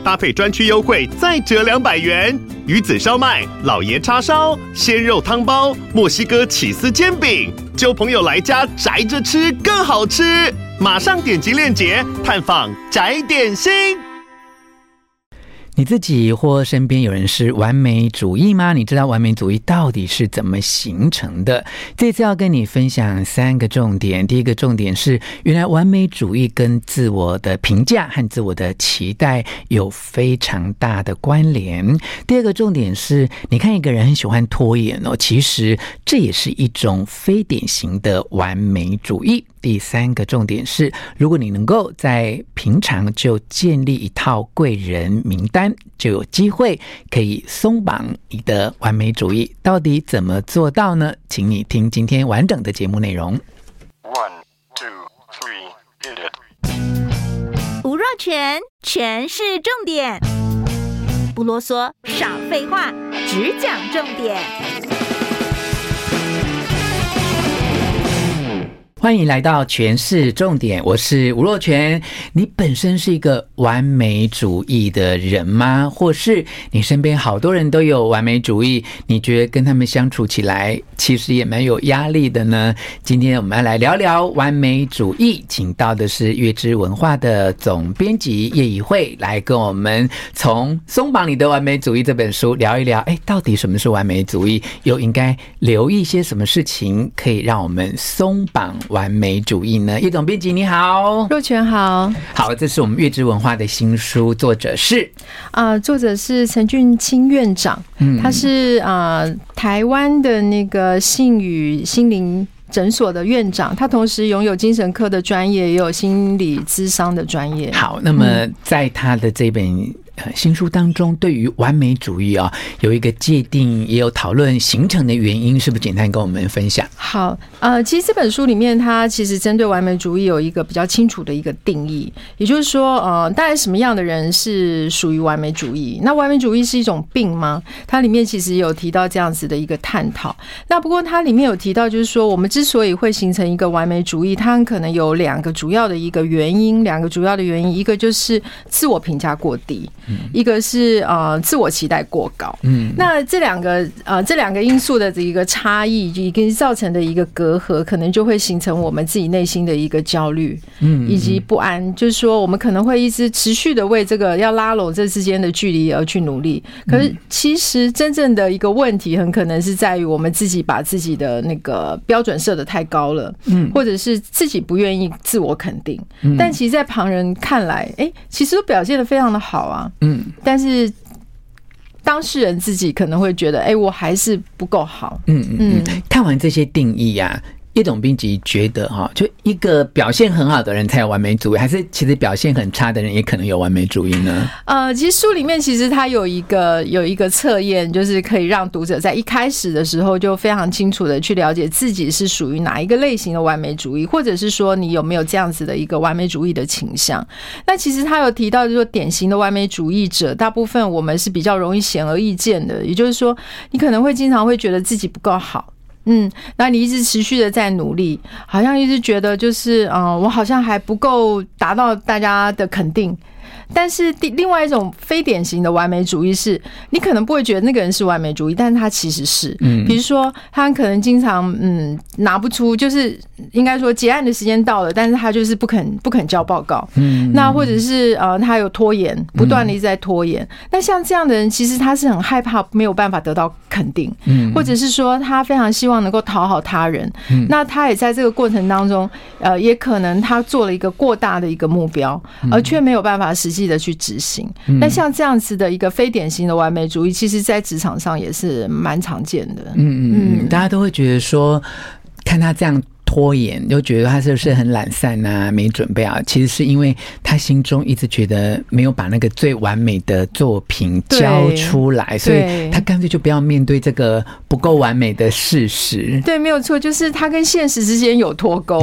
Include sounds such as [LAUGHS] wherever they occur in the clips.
搭配专区优惠再折两百元。鱼子烧麦、老爷叉烧、鲜肉汤包、墨西哥起司煎饼，就朋友来家宅着吃更好吃。马上点击链接探访宅点心。你自己或身边有人是完美主义吗？你知道完美主义到底是怎么形成的？这次要跟你分享三个重点。第一个重点是，原来完美主义跟自我的评价和自我的期待有非常大的关联。第二个重点是，你看一个人很喜欢拖延哦，其实这也是一种非典型的完美主义。第三个重点是，如果你能够在平常就建立一套贵人名单，就有机会可以松绑你的完美主义。到底怎么做到呢？请你听今天完整的节目内容。One, two, three, hit it. 吴若全，全是重点，不啰嗦，少废话，只讲重点。欢迎来到全市重点，我是吴若权。你本身是一个完美主义的人吗？或是你身边好多人都有完美主义，你觉得跟他们相处起来其实也蛮有压力的呢？今天我们要来聊聊完美主义，请到的是月之文化的总编辑叶怡慧来跟我们从《松绑你的完美主义》这本书聊一聊。哎，到底什么是完美主义？又应该留意些什么事情，可以让我们松绑？完美主义呢？叶总编辑你好，若泉好，好，这是我们月之文化的新书，作者是啊、呃，作者是陈俊清院长，嗯，他是啊、呃、台湾的那个信与心灵诊所的院长，他同时拥有精神科的专业，也有心理咨商的专业。好，那么在他的这本。新书当中对于完美主义啊，有一个界定，也有讨论形成的原因，是不是简单跟我们分享？好，呃，其实这本书里面，它其实针对完美主义有一个比较清楚的一个定义，也就是说，呃，大概什么样的人是属于完美主义？那完美主义是一种病吗？它里面其实有提到这样子的一个探讨。那不过它里面有提到，就是说，我们之所以会形成一个完美主义，它可能有两个主要的一个原因，两个主要的原因，一个就是自我评价过低。一个是呃自我期待过高，嗯，那这两个呃这两个因素的一个差异，以及造成的一个隔阂，可能就会形成我们自己内心的一个焦虑，嗯，以及不安。就是说，我们可能会一直持续的为这个要拉拢这之间的距离而去努力。可是，其实真正的一个问题，很可能是在于我们自己把自己的那个标准设得太高了，嗯，或者是自己不愿意自我肯定。但其实，在旁人看来，哎，其实都表现得非常的好啊。嗯，但是当事人自己可能会觉得，哎、欸，我还是不够好。嗯嗯嗯，看完这些定义呀、啊。叶总编辑觉得哈，就一个表现很好的人才有完美主义，还是其实表现很差的人也可能有完美主义呢？呃，其实书里面其实它有一个有一个测验，就是可以让读者在一开始的时候就非常清楚的去了解自己是属于哪一个类型的完美主义，或者是说你有没有这样子的一个完美主义的倾向。那其实他有提到，就是说典型的完美主义者，大部分我们是比较容易显而易见的，也就是说，你可能会经常会觉得自己不够好。嗯，那你一直持续的在努力，好像一直觉得就是，嗯、我好像还不够达到大家的肯定。但是第另外一种非典型的完美主义是，你可能不会觉得那个人是完美主义，但是他其实是，嗯，比如说他可能经常嗯拿不出，就是应该说结案的时间到了，但是他就是不肯不肯交报告，嗯，那或者是呃他有拖延，不断的一直在拖延，那像这样的人，其实他是很害怕没有办法得到肯定，嗯，或者是说他非常希望能够讨好他人，嗯，那他也在这个过程当中，呃，也可能他做了一个过大的一个目标，而却没有办法实现。的去执行，那像这样子的一个非典型的完美主义，其实，在职场上也是蛮常见的。嗯嗯嗯，大家都会觉得说，看他这样。拖延，又觉得他是不是很懒散啊，没准备啊？其实是因为他心中一直觉得没有把那个最完美的作品交出来，所以他干脆就不要面对这个不够完美的事实。对，没有错，就是他跟现实之间有脱钩，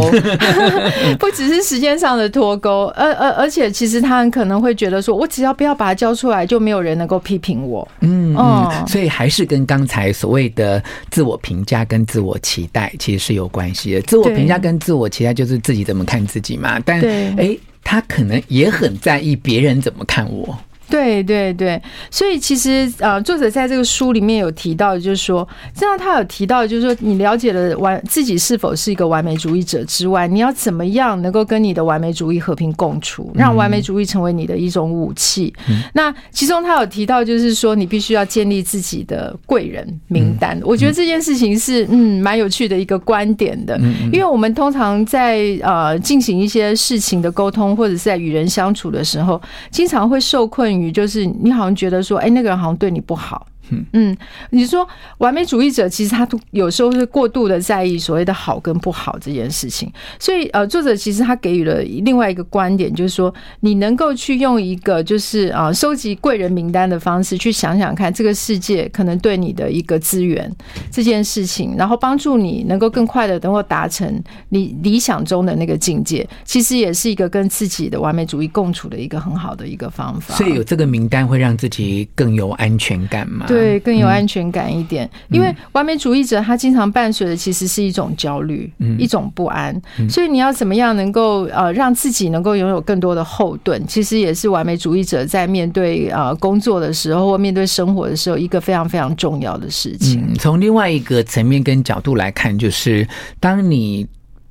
[LAUGHS] 不只是时间上的脱钩，而而而且其实他很可能会觉得说，我只要不要把它交出来，就没有人能够批评我。嗯嗯，所以还是跟刚才所谓的自我评价跟自我期待其实是有关系的。自我评价跟自我期待就是自己怎么看自己嘛，但哎，他可能也很在意别人怎么看我。对对对，所以其实呃，作者在这个书里面有提到，就是说，这样他有提到，就是说，你了解了完自己是否是一个完美主义者之外，你要怎么样能够跟你的完美主义和平共处，让完美主义成为你的一种武器。嗯、那其中他有提到，就是说，你必须要建立自己的贵人名单。嗯、我觉得这件事情是嗯蛮有趣的一个观点的，因为我们通常在呃进行一些事情的沟通，或者是在与人相处的时候，经常会受困。就是你好像觉得说，哎，那个人好像对你不好。嗯，你说完美主义者其实他都有时候是过度的在意所谓的好跟不好这件事情，所以呃，作者其实他给予了另外一个观点，就是说你能够去用一个就是啊收集贵人名单的方式去想想看，这个世界可能对你的一个资源这件事情，然后帮助你能够更快的能够达成你理想中的那个境界，其实也是一个跟自己的完美主义共处的一个很好的一个方法。所以有这个名单会让自己更有安全感吗？更有安全感一点，因为完美主义者他经常伴随的其实是一种焦虑，一种不安，所以你要怎么样能够呃让自己能够拥有更多的后盾，其实也是完美主义者在面对呃工作的时候或面对生活的时候一个非常非常重要的事情。从另外一个层面跟角度来看，就是当你。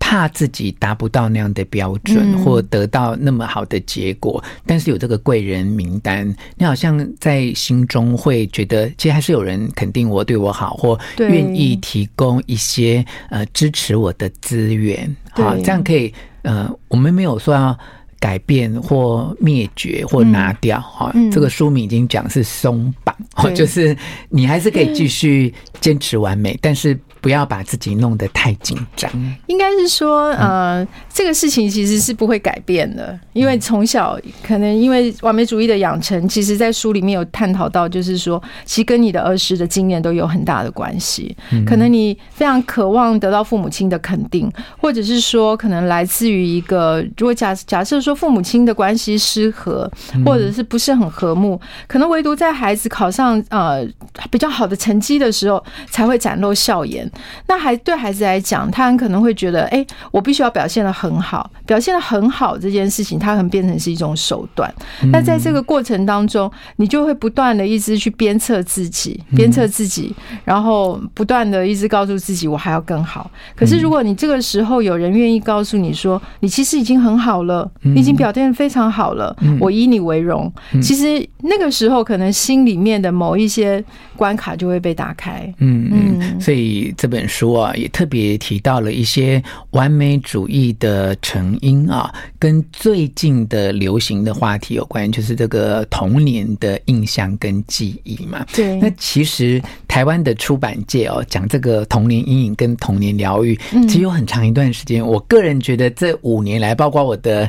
怕自己达不到那样的标准，或得到那么好的结果，嗯、但是有这个贵人名单，你好像在心中会觉得，其实还是有人肯定我、对我好，或愿意提供一些呃支持我的资源。好，这样可以呃，我们没有说要改变或灭绝或拿掉。哈、嗯，这个书名已经讲是松绑，[LAUGHS] 就是你还是可以继续坚持完美，但是。不要把自己弄得太紧张。应该是说，呃，这个事情其实是不会改变的，因为从小可能因为完美主义的养成，其实在书里面有探讨到，就是说，其实跟你的儿时的经验都有很大的关系。可能你非常渴望得到父母亲的肯定，或者是说，可能来自于一个，如果假假设说父母亲的关系失和，或者是不是很和睦，可能唯独在孩子考上呃比较好的成绩的时候，才会展露笑颜。那还对孩子来讲，他很可能会觉得，哎，我必须要表现的很好，表现的很好这件事情，他可能变成是一种手段。那在这个过程当中，你就会不断的一直去鞭策自己，鞭策自己，然后不断的一直告诉自己，我还要更好。可是如果你这个时候有人愿意告诉你说，你其实已经很好了，你已经表现得非常好了，我以你为荣。其实那个时候，可能心里面的某一些关卡就会被打开。嗯嗯，所以。这本书啊，也特别提到了一些完美主义的成因啊，跟最近的流行的话题有关，就是这个童年的印象跟记忆嘛。对。那其实台湾的出版界哦，讲这个童年阴影跟童年疗愈，其实有很长一段时间。我个人觉得这五年来，包括我的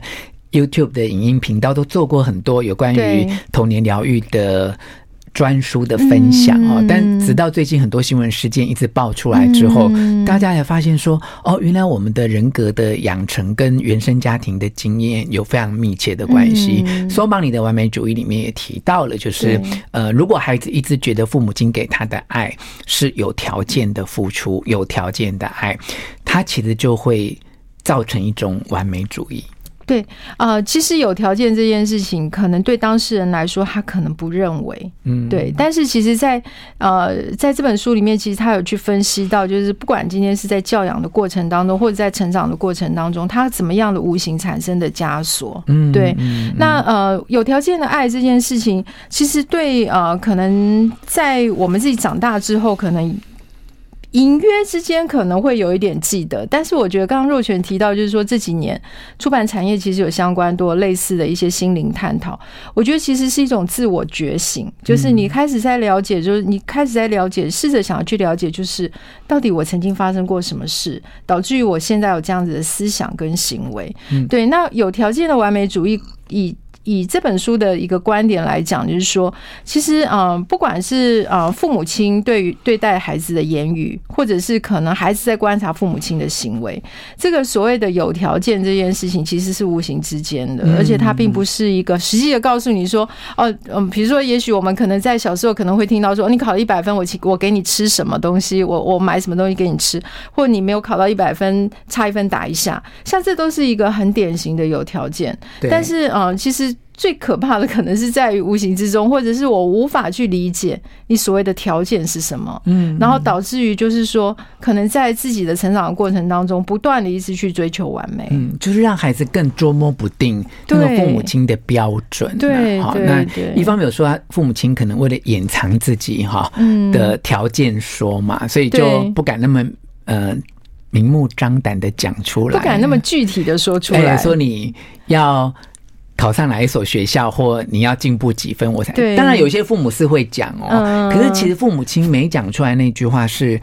YouTube 的影音频道，都做过很多有关于童年疗愈的。专书的分享哦，但直到最近很多新闻事件一直爆出来之后，大家才发现说，哦，原来我们的人格的养成跟原生家庭的经验有非常密切的关系。松绑你的完美主义里面也提到了，就是呃，如果孩子一直觉得父母亲给他的爱是有条件的付出，有条件的爱，他其实就会造成一种完美主义。对，呃，其实有条件这件事情，可能对当事人来说，他可能不认为，嗯，对。但是其实在，在呃，在这本书里面，其实他有去分析到，就是不管今天是在教养的过程当中，或者在成长的过程当中，他怎么样的无形产生的枷锁，嗯，对。那呃，有条件的爱这件事情，其实对呃，可能在我们自己长大之后，可能。隐约之间可能会有一点记得，但是我觉得刚刚若泉提到，就是说这几年出版产业其实有相关多类似的一些心灵探讨，我觉得其实是一种自我觉醒，就是你开始在了解，就是你开始在了解，试着想要去了解，就是到底我曾经发生过什么事，导致于我现在有这样子的思想跟行为。对，那有条件的完美主义以。以这本书的一个观点来讲，就是说，其实，嗯，不管是呃父母亲对于对待孩子的言语，或者是可能孩子在观察父母亲的行为，这个所谓的有条件这件事情，其实是无形之间的，而且它并不是一个实际的告诉你说，哦，嗯，比如说，也许我们可能在小时候可能会听到说，你考了一百分，我我给你吃什么东西，我我买什么东西给你吃，或你没有考到一百分，差一分打一下，像这都是一个很典型的有条件，但是，嗯，其实。最可怕的可能是在于无形之中，或者是我无法去理解你所谓的条件是什么，嗯，然后导致于就是说，可能在自己的成长的过程当中，不断的一直去追求完美，嗯，就是让孩子更捉摸不定那个父母亲的标准，对，好，那一方面有说父母亲可能为了掩藏自己哈的条件说嘛，所以就不敢那么呃明目张胆的讲出来，不敢那么具体的说出来，说你要。考上哪一所学校，或你要进步几分，我才。对。当然，有些父母是会讲哦，嗯、可是其实父母亲没讲出来那句话是。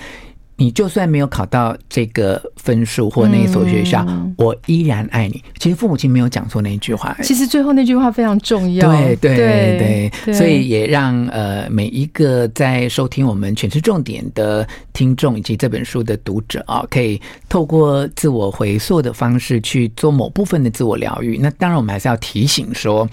你就算没有考到这个分数或那一所学校，嗯、我依然爱你。其实父母亲没有讲错那一句话。其实最后那句话非常重要。对对对，对，所以也让呃每一个在收听我们全是重点的听众以及这本书的读者啊，可以透过自我回溯的方式去做某部分的自我疗愈。那当然，我们还是要提醒说。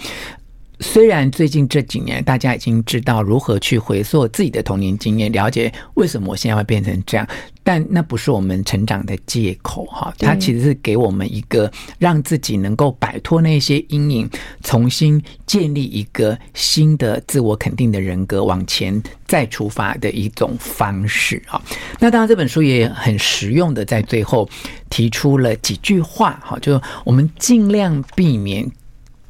虽然最近这几年大家已经知道如何去回溯自己的童年经验，了解为什么我现在会变成这样，但那不是我们成长的借口哈。它其实是给我们一个让自己能够摆脱那些阴影，重新建立一个新的自我肯定的人格，往前再出发的一种方式啊。那当然，这本书也很实用的，在最后提出了几句话哈，就我们尽量避免。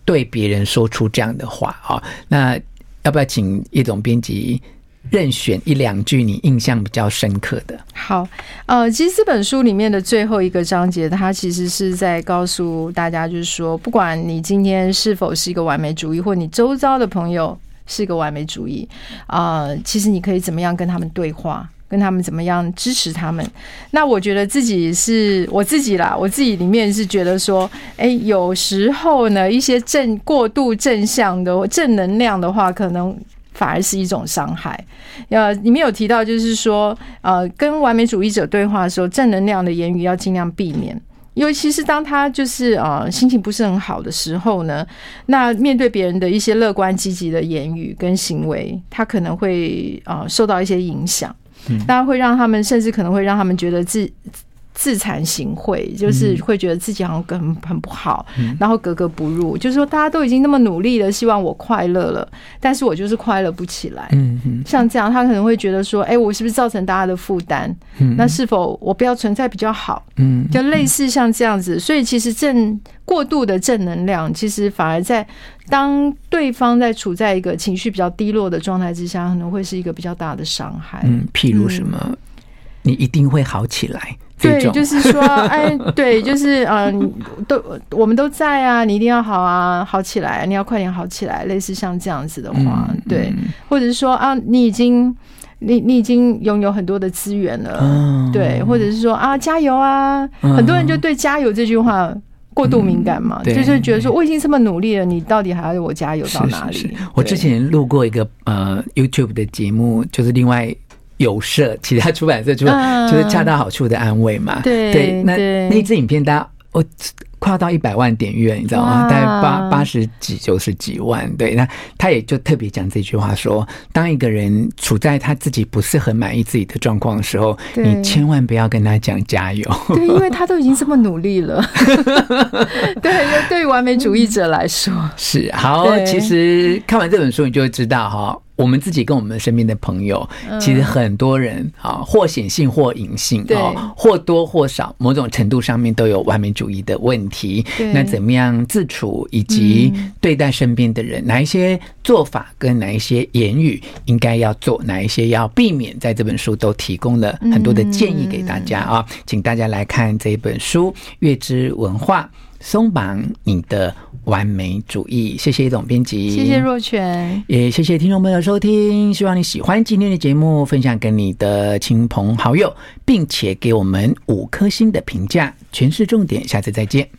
对别人说出这样的话啊，那要不要请叶总编辑任选一两句你印象比较深刻的？好，呃，其实这本书里面的最后一个章节，它其实是在告诉大家，就是说，不管你今天是否是一个完美主义，或你周遭的朋友是一个完美主义，啊、呃，其实你可以怎么样跟他们对话？跟他们怎么样支持他们？那我觉得自己是我自己啦，我自己里面是觉得说，哎，有时候呢，一些正过度正向的正能量的话，可能反而是一种伤害。呃，里面有提到，就是说，呃，跟完美主义者对话的时候，正能量的言语要尽量避免，尤其是当他就是呃心情不是很好的时候呢，那面对别人的一些乐观积极的言语跟行为，他可能会呃受到一些影响。大家会让他们，甚至可能会让他们觉得自自惭形秽，就是会觉得自己好像很很不好，然后格格不入。就是说，大家都已经那么努力了，希望我快乐了，但是我就是快乐不起来。像这样，他可能会觉得说，哎，我是不是造成大家的负担？那是否我不要存在比较好？嗯就类似像这样子。所以，其实正过度的正能量，其实反而在。当对方在处在一个情绪比较低落的状态之下，可能会是一个比较大的伤害。嗯，譬如什么，嗯、你一定会好起来。对，就是说，哎，对，就是嗯，都我们都在啊，你一定要好啊，好起来，你要快点好起来。类似像这样子的话，嗯、对，或者是说啊，你已经你你已经拥有很多的资源了，嗯、对，或者是说啊，加油啊，嗯、很多人就对“加油”这句话。过度敏感嘛，嗯、就是觉得说我已经这么努力了，你到底还要我加油到哪里？是是是，我之前录过一个呃 YouTube 的节目，就是另外有社其他出版社出，就是恰到好处的安慰嘛。对对，那那一支影片，大家我。快要到一百万点阅，你知道吗？大概八八十几、九十几万。对，那他也就特别讲这句话说：当一个人处在他自己不是很满意自己的状况的时候，你千万不要跟他讲加油。对，因为 [LAUGHS] 他都已经这么努力了。[LAUGHS] 对，对于完美主义者来说，是好。其实看完这本书，你就会知道哈。我们自己跟我们身边的朋友，其实很多人啊，或显性或隐性，啊，或多或少某种程度上面都有完美主义的问题。那怎么样自处，以及对待身边的人，哪一些做法跟哪一些言语应该要做，哪一些要避免，在这本书都提供了很多的建议给大家啊，请大家来看这本书，月之文化。松绑你的完美主义，谢谢总编辑，谢谢若泉，也谢谢听众朋友收听。希望你喜欢今天的节目，分享给你的亲朋好友，并且给我们五颗星的评价。全是重点，下次再见。